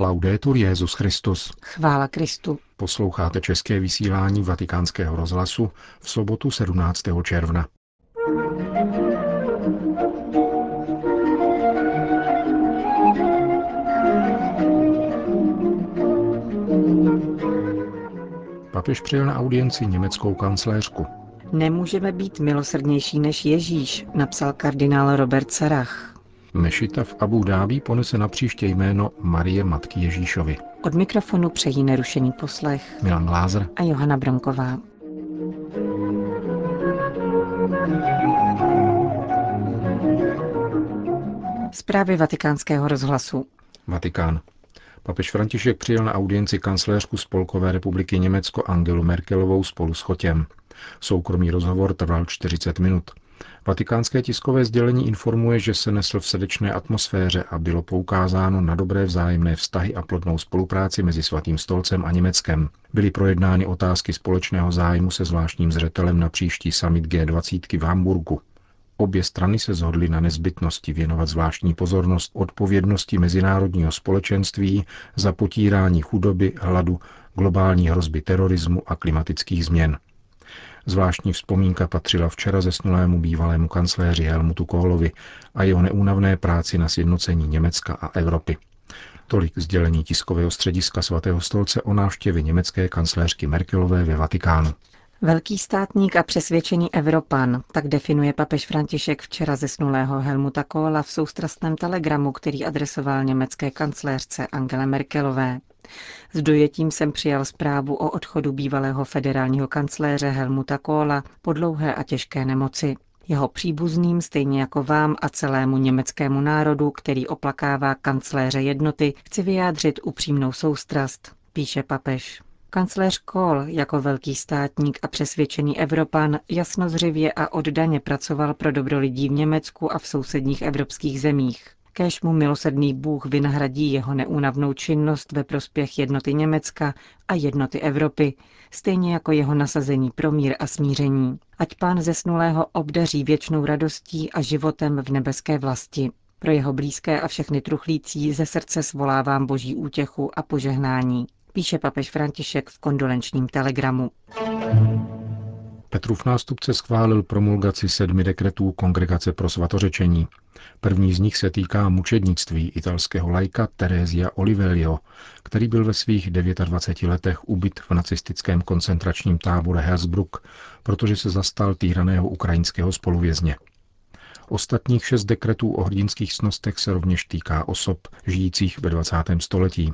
Laudetur Jezus Christus. Chvála Kristu. Posloucháte české vysílání Vatikánského rozhlasu v sobotu 17. června. Papež přijel na audienci německou kancléřku. Nemůžeme být milosrdnější než Ježíš, napsal kardinál Robert Sarach. Mešita v Abu Dhabi ponese na příště jméno Marie Matky Ježíšovi. Od mikrofonu přejí nerušený poslech Milan Lázr a Johana Bronková. Zprávy vatikánského rozhlasu. Vatikán. Papež František přijel na audienci kancléřku Spolkové republiky Německo Angelu Merkelovou spolu s Chotěm. Soukromý rozhovor trval 40 minut. Vatikánské tiskové sdělení informuje, že se nesl v srdečné atmosféře a bylo poukázáno na dobré vzájemné vztahy a plodnou spolupráci mezi Svatým stolcem a Německem. Byly projednány otázky společného zájmu se zvláštním zřetelem na příští summit G20 v Hamburgu. Obě strany se zhodly na nezbytnosti věnovat zvláštní pozornost odpovědnosti mezinárodního společenství za potírání chudoby, hladu, globální hrozby terorismu a klimatických změn. Zvláštní vzpomínka patřila včera zesnulému bývalému kancléři Helmutu Kohlovi a jeho neúnavné práci na sjednocení Německa a Evropy. Tolik sdělení tiskového střediska svatého stolce o návštěvě německé kancléřky Merkelové ve Vatikánu. Velký státník a přesvědčený Evropan, tak definuje papež František včera zesnulého Helmuta Kohla v soustrastném telegramu, který adresoval německé kancléřce Angele Merkelové. S dojetím jsem přijal zprávu o odchodu bývalého federálního kancléře Helmuta Kohla po dlouhé a těžké nemoci. Jeho příbuzným, stejně jako vám a celému německému národu, který oplakává kancléře jednoty, chci vyjádřit upřímnou soustrast, píše papež. Kancléř Kohl jako velký státník a přesvědčený Evropan jasnozřivě a oddaně pracoval pro dobro lidí v Německu a v sousedních evropských zemích. Kéž mu milosrdný Bůh vynahradí jeho neúnavnou činnost ve prospěch jednoty Německa a jednoty Evropy, stejně jako jeho nasazení pro mír a smíření. Ať pán zesnulého obdaří věčnou radostí a životem v nebeské vlasti. Pro jeho blízké a všechny truchlící ze srdce svolávám boží útěchu a požehnání píše papež František v kondolenčním telegramu. Petrův nástupce schválil promulgaci sedmi dekretů Kongregace pro svatořečení. První z nich se týká mučednictví italského lajka Terezia Olivelio, který byl ve svých 29 letech ubyt v nacistickém koncentračním táboře Hersbruck, protože se zastal týraného ukrajinského spoluvězně. Ostatních šest dekretů o hrdinských snostech se rovněž týká osob žijících ve 20. století,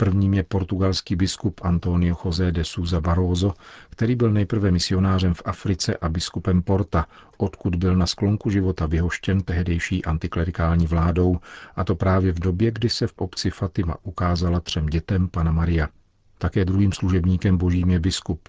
Prvním je portugalský biskup Antonio José de Souza Barroso, který byl nejprve misionářem v Africe a biskupem Porta, odkud byl na sklonku života vyhoštěn tehdejší antiklerikální vládou, a to právě v době, kdy se v obci Fatima ukázala třem dětem Pana Maria. Také druhým služebníkem božím je biskup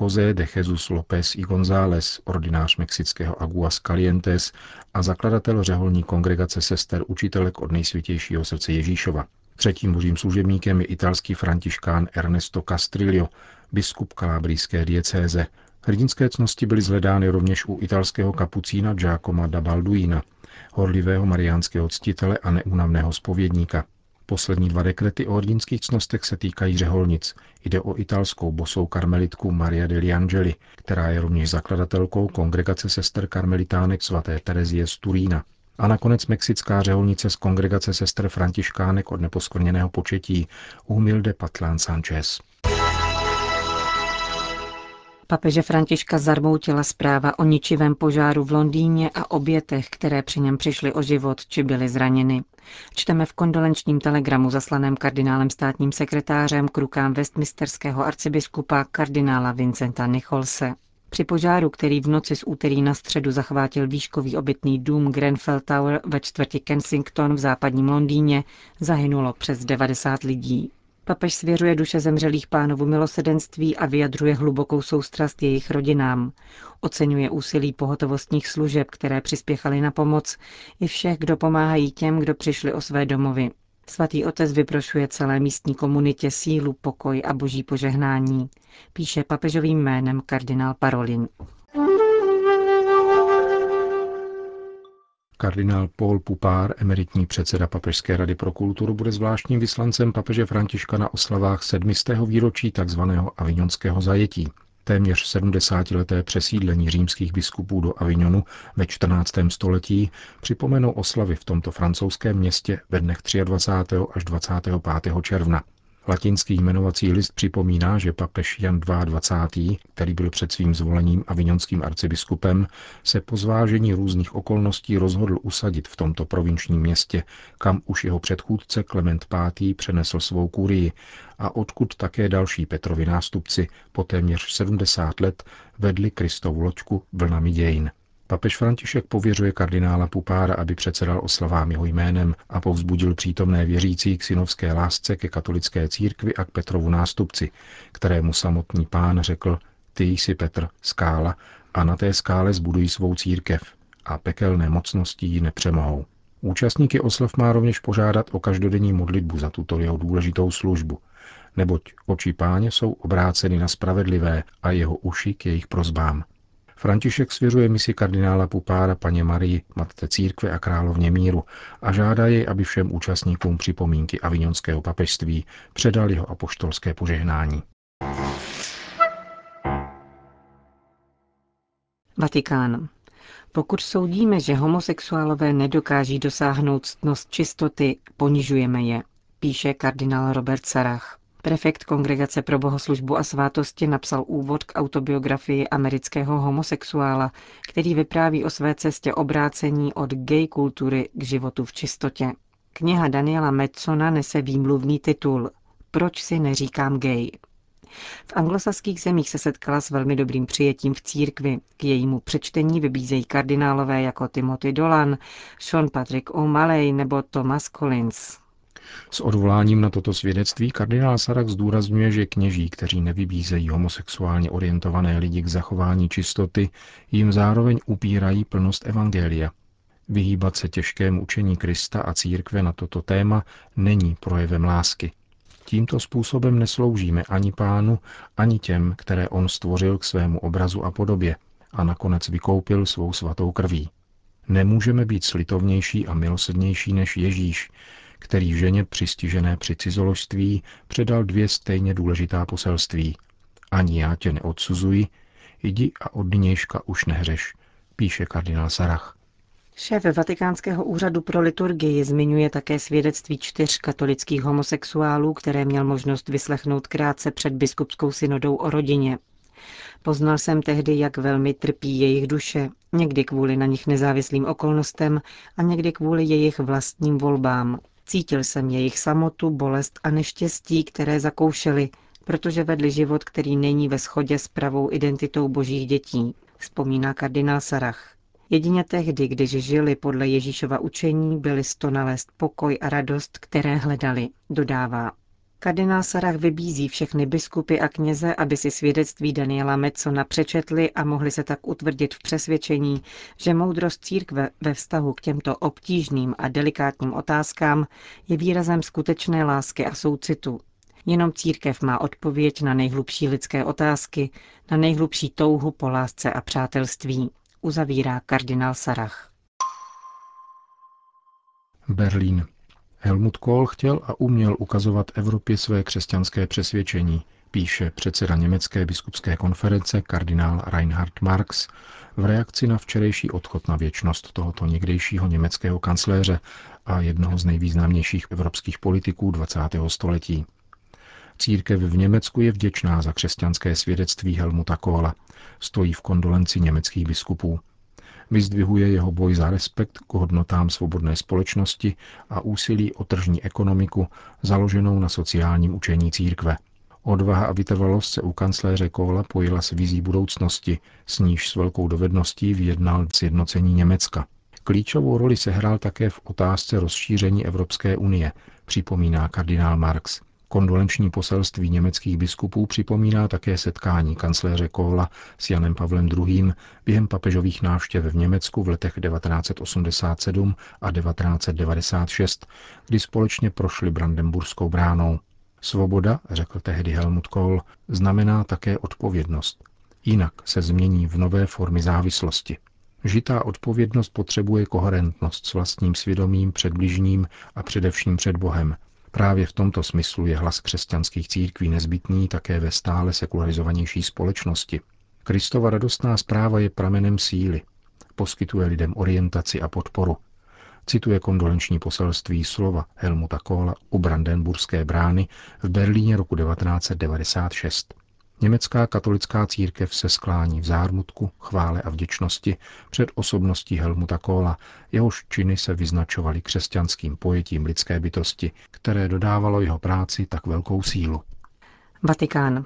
José de Jesus López y González, ordinář mexického Aguas Calientes a zakladatel řeholní kongregace sester učitelek od nejsvětějšího srdce Ježíšova. Třetím božím služebníkem je italský františkán Ernesto Castrillo, biskup kalábrijské diecéze. Hrdinské cnosti byly zhledány rovněž u italského kapucína Giacomo da Balduina, horlivého mariánského ctitele a neúnavného spovědníka. Poslední dva dekrety o hrdinských cnostech se týkají řeholnic. Jde o italskou bosou karmelitku Maria degli Angeli, která je rovněž zakladatelkou kongregace sester karmelitánek svaté Terezie z Turína. A nakonec mexická řeholnice z kongregace sester Františkánek od neposkvrněného početí Humilde Patlán Sanchez. Papeže Františka zarmoutila zpráva o ničivém požáru v Londýně a obětech, které při něm přišly o život či byly zraněny. Čteme v kondolenčním telegramu zaslaném kardinálem státním sekretářem k rukám westminsterského arcibiskupa kardinála Vincenta Nicholse. Při požáru, který v noci z úterý na středu zachvátil výškový obytný dům Grenfell Tower ve čtvrti Kensington v západním Londýně, zahynulo přes 90 lidí. Papež svěřuje duše zemřelých pánovu milosedenství a vyjadřuje hlubokou soustrast jejich rodinám. Oceňuje úsilí pohotovostních služeb, které přispěchaly na pomoc, i všech, kdo pomáhají těm, kdo přišli o své domovy. Svatý otec vyprošuje celé místní komunitě sílu, pokoj a boží požehnání, píše papežovým jménem kardinál Parolin. Kardinál Paul Pupár, emeritní předseda Papežské rady pro kulturu, bude zvláštním vyslancem papeže Františka na oslavách sedmistého výročí tzv. avignonského zajetí. Téměř 70-leté přesídlení římských biskupů do Avignonu ve 14. století připomenou oslavy v tomto francouzském městě ve dnech 23. až 25. června. Latinský jmenovací list připomíná, že papež Jan 22., který byl před svým zvolením avignonským arcibiskupem, se po zvážení různých okolností rozhodl usadit v tomto provinčním městě, kam už jeho předchůdce Klement V. přenesl svou kurii a odkud také další Petrovi nástupci po téměř 70 let vedli Kristovu loďku vlnami dějin. Papež František pověřuje kardinála Pupára, aby předsedal oslavám jeho jménem a povzbudil přítomné věřící k synovské lásce ke katolické církvi a k Petrovu nástupci, kterému samotný pán řekl, ty jsi Petr, skála, a na té skále zbudují svou církev a pekelné mocnosti ji nepřemohou. Účastníky oslav má rovněž požádat o každodenní modlitbu za tuto jeho důležitou službu, neboť oči páně jsou obráceny na spravedlivé a jeho uši k jejich prozbám. František svěřuje misi kardinála Pupára paně Marii, matce církve a královně míru a žádá jej, aby všem účastníkům připomínky avignonského papežství předal jeho apoštolské požehnání. Vatikán. Pokud soudíme, že homosexuálové nedokáží dosáhnout ctnost čistoty, ponižujeme je, píše kardinál Robert Sarach. Prefekt Kongregace pro bohoslužbu a svátosti napsal úvod k autobiografii amerického homosexuála, který vypráví o své cestě obrácení od gay kultury k životu v čistotě. Kniha Daniela Metzona nese výmluvný titul Proč si neříkám gay? V anglosaských zemích se setkala s velmi dobrým přijetím v církvi. K jejímu přečtení vybízejí kardinálové jako Timothy Dolan, Sean Patrick O'Malley nebo Thomas Collins. S odvoláním na toto svědectví kardinál Sarak zdůrazňuje, že kněží, kteří nevybízejí homosexuálně orientované lidi k zachování čistoty, jim zároveň upírají plnost evangelia. Vyhýbat se těžkému učení Krista a církve na toto téma není projevem lásky. Tímto způsobem nesloužíme ani pánu, ani těm, které on stvořil k svému obrazu a podobě a nakonec vykoupil svou svatou krví. Nemůžeme být slitovnější a milosrdnější než Ježíš, který ženě přistižené při cizoložství předal dvě stejně důležitá poselství. Ani já tě neodsuzuji, jdi a od nynějška už nehřeš, píše kardinál Sarach. Šéf Vatikánského úřadu pro liturgii zmiňuje také svědectví čtyř katolických homosexuálů, které měl možnost vyslechnout krátce před biskupskou synodou o rodině. Poznal jsem tehdy, jak velmi trpí jejich duše, někdy kvůli na nich nezávislým okolnostem a někdy kvůli jejich vlastním volbám, Cítil jsem jejich samotu, bolest a neštěstí, které zakoušeli, protože vedli život, který není ve shodě s pravou identitou božích dětí, vzpomíná kardinál Sarach. Jedině tehdy, když žili podle Ježíšova učení, byli sto nalézt pokoj a radost, které hledali, dodává. Kardinál Sarach vybízí všechny biskupy a kněze, aby si svědectví Daniela Mecona přečetli a mohli se tak utvrdit v přesvědčení, že moudrost církve ve vztahu k těmto obtížným a delikátním otázkám je výrazem skutečné lásky a soucitu. Jenom církev má odpověď na nejhlubší lidské otázky, na nejhlubší touhu po lásce a přátelství, uzavírá kardinál Sarach. Berlín. Helmut Kohl chtěl a uměl ukazovat Evropě své křesťanské přesvědčení, píše předseda Německé biskupské konference kardinál Reinhard Marx v reakci na včerejší odchod na věčnost tohoto někdejšího německého kancléře a jednoho z nejvýznamnějších evropských politiků 20. století. Církev v Německu je vděčná za křesťanské svědectví Helmuta Kohla, stojí v kondolenci německých biskupů. Vyzdvihuje jeho boj za respekt k hodnotám svobodné společnosti a úsilí o tržní ekonomiku založenou na sociálním učení církve. Odvaha a vytrvalost se u kancléře Kohla pojila s vizí budoucnosti, s níž s velkou dovedností vyjednal sjednocení Německa. Klíčovou roli sehrál také v otázce rozšíření Evropské unie, připomíná kardinál Marx. Kondolenční poselství německých biskupů připomíná také setkání kancléře Kohla s Janem Pavlem II. během papežových návštěv v Německu v letech 1987 a 1996, kdy společně prošli Brandenburskou bránou. Svoboda, řekl tehdy Helmut Kohl, znamená také odpovědnost. Jinak se změní v nové formy závislosti. Žitá odpovědnost potřebuje koherentnost s vlastním svědomím před bližním a především před Bohem. Právě v tomto smyslu je hlas křesťanských církví nezbytný také ve stále sekularizovanější společnosti. Kristova radostná zpráva je pramenem síly. Poskytuje lidem orientaci a podporu. Cituje kondolenční poselství slova Helmuta Kohla u Brandenburské brány v Berlíně roku 1996. Německá katolická církev se sklání v zármutku, chvále a vděčnosti před osobností Helmuta Kohla, jehož činy se vyznačovaly křesťanským pojetím lidské bytosti, které dodávalo jeho práci tak velkou sílu. Vatikán.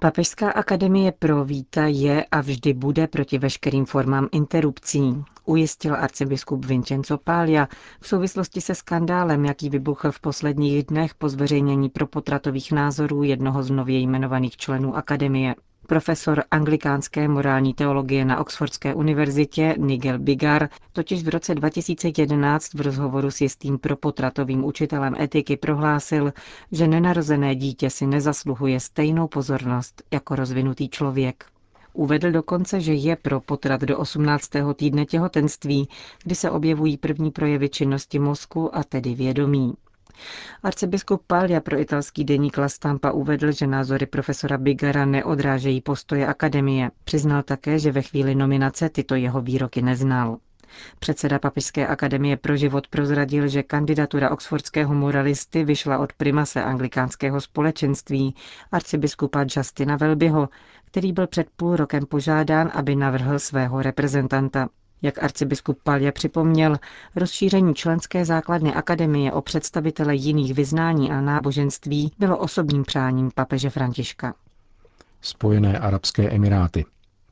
Papežská akademie pro víta je a vždy bude proti veškerým formám interrupcí, ujistil arcibiskup Vincenzo Paglia v souvislosti se skandálem, jaký vybuchl v posledních dnech po zveřejnění propotratových názorů jednoho z nově jmenovaných členů akademie. Profesor anglikánské morální teologie na Oxfordské univerzitě Nigel Bigar totiž v roce 2011 v rozhovoru s jistým propotratovým učitelem etiky prohlásil, že nenarozené dítě si nezasluhuje stejnou pozornost jako rozvinutý člověk. Uvedl dokonce, že je pro potrat do 18. týdne těhotenství, kdy se objevují první projevy činnosti mozku a tedy vědomí. Arcibiskup Paglia pro italský deník La Stampa uvedl, že názory profesora Bigara neodrážejí postoje akademie. Přiznal také, že ve chvíli nominace tyto jeho výroky neznal. Předseda Papežské akademie pro život prozradil, že kandidatura oxfordského moralisty vyšla od primase anglikánského společenství, arcibiskupa Justina Velbyho, který byl před půl rokem požádán, aby navrhl svého reprezentanta. Jak arcibiskup Palja připomněl, rozšíření členské základny akademie o představitele jiných vyznání a náboženství bylo osobním přáním papeže Františka. Spojené arabské emiráty.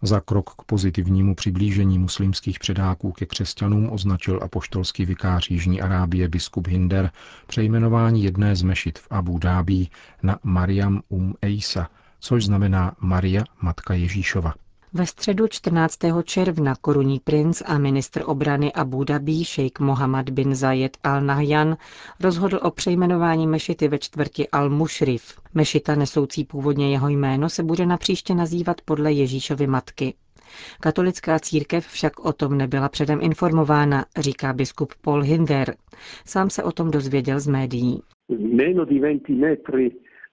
Za krok k pozitivnímu přiblížení muslimských předáků ke křesťanům označil apoštolský vikář Jižní Arábie biskup Hinder přejmenování jedné z mešit v Abu Dhabi na Mariam Um Eisa, což znamená Maria, matka Ježíšova. Ve středu 14. června korunní princ a ministr obrany Abu Dhabi šejk Mohammed bin Zayed al Nahyan rozhodl o přejmenování mešity ve čtvrti al-Mushrif. Mešita nesoucí původně jeho jméno se bude napříště nazývat podle Ježíšovy matky. Katolická církev však o tom nebyla předem informována, říká biskup Paul Hinder. Sám se o tom dozvěděl z médií. Meno di 20 metri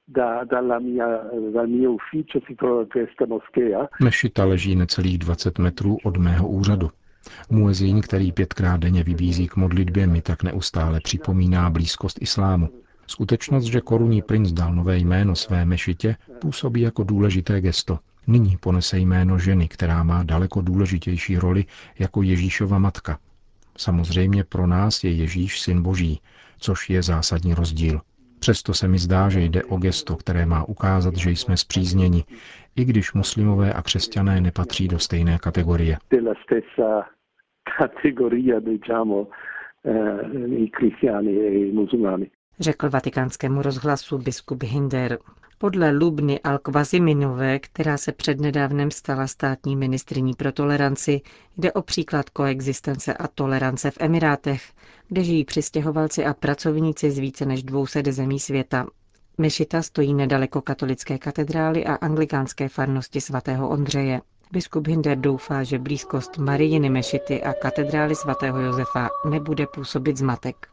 da, dalla mia, dal mio ufficio si trova questa moschea. Mešita leží necelých 20 metrů od mého úřadu. Muezín, který pětkrát denně vybízí k modlitbě, mi tak neustále připomíná blízkost islámu. Skutečnost, že korunní princ dal nové jméno své mešitě, působí jako důležité gesto. Nyní ponese jméno ženy, která má daleko důležitější roli jako Ježíšova matka. Samozřejmě pro nás je Ježíš syn Boží, což je zásadní rozdíl. Přesto se mi zdá, že jde o gesto, které má ukázat, že jsme zpřízněni, i když muslimové a křesťané nepatří do stejné kategorie. Eh, Řekl vatikánskému rozhlasu biskup Hinder. Podle Lubny al Kvaziminové, která se přednedávnem stala státní ministriní pro toleranci, jde o příklad koexistence a tolerance v Emirátech, kde žijí přistěhovalci a pracovníci z více než 200 zemí světa. Mešita stojí nedaleko katolické katedrály a anglikánské farnosti svatého Ondřeje. Biskup Hinder doufá, že blízkost Marijiny Mešity a katedrály svatého Josefa nebude působit zmatek.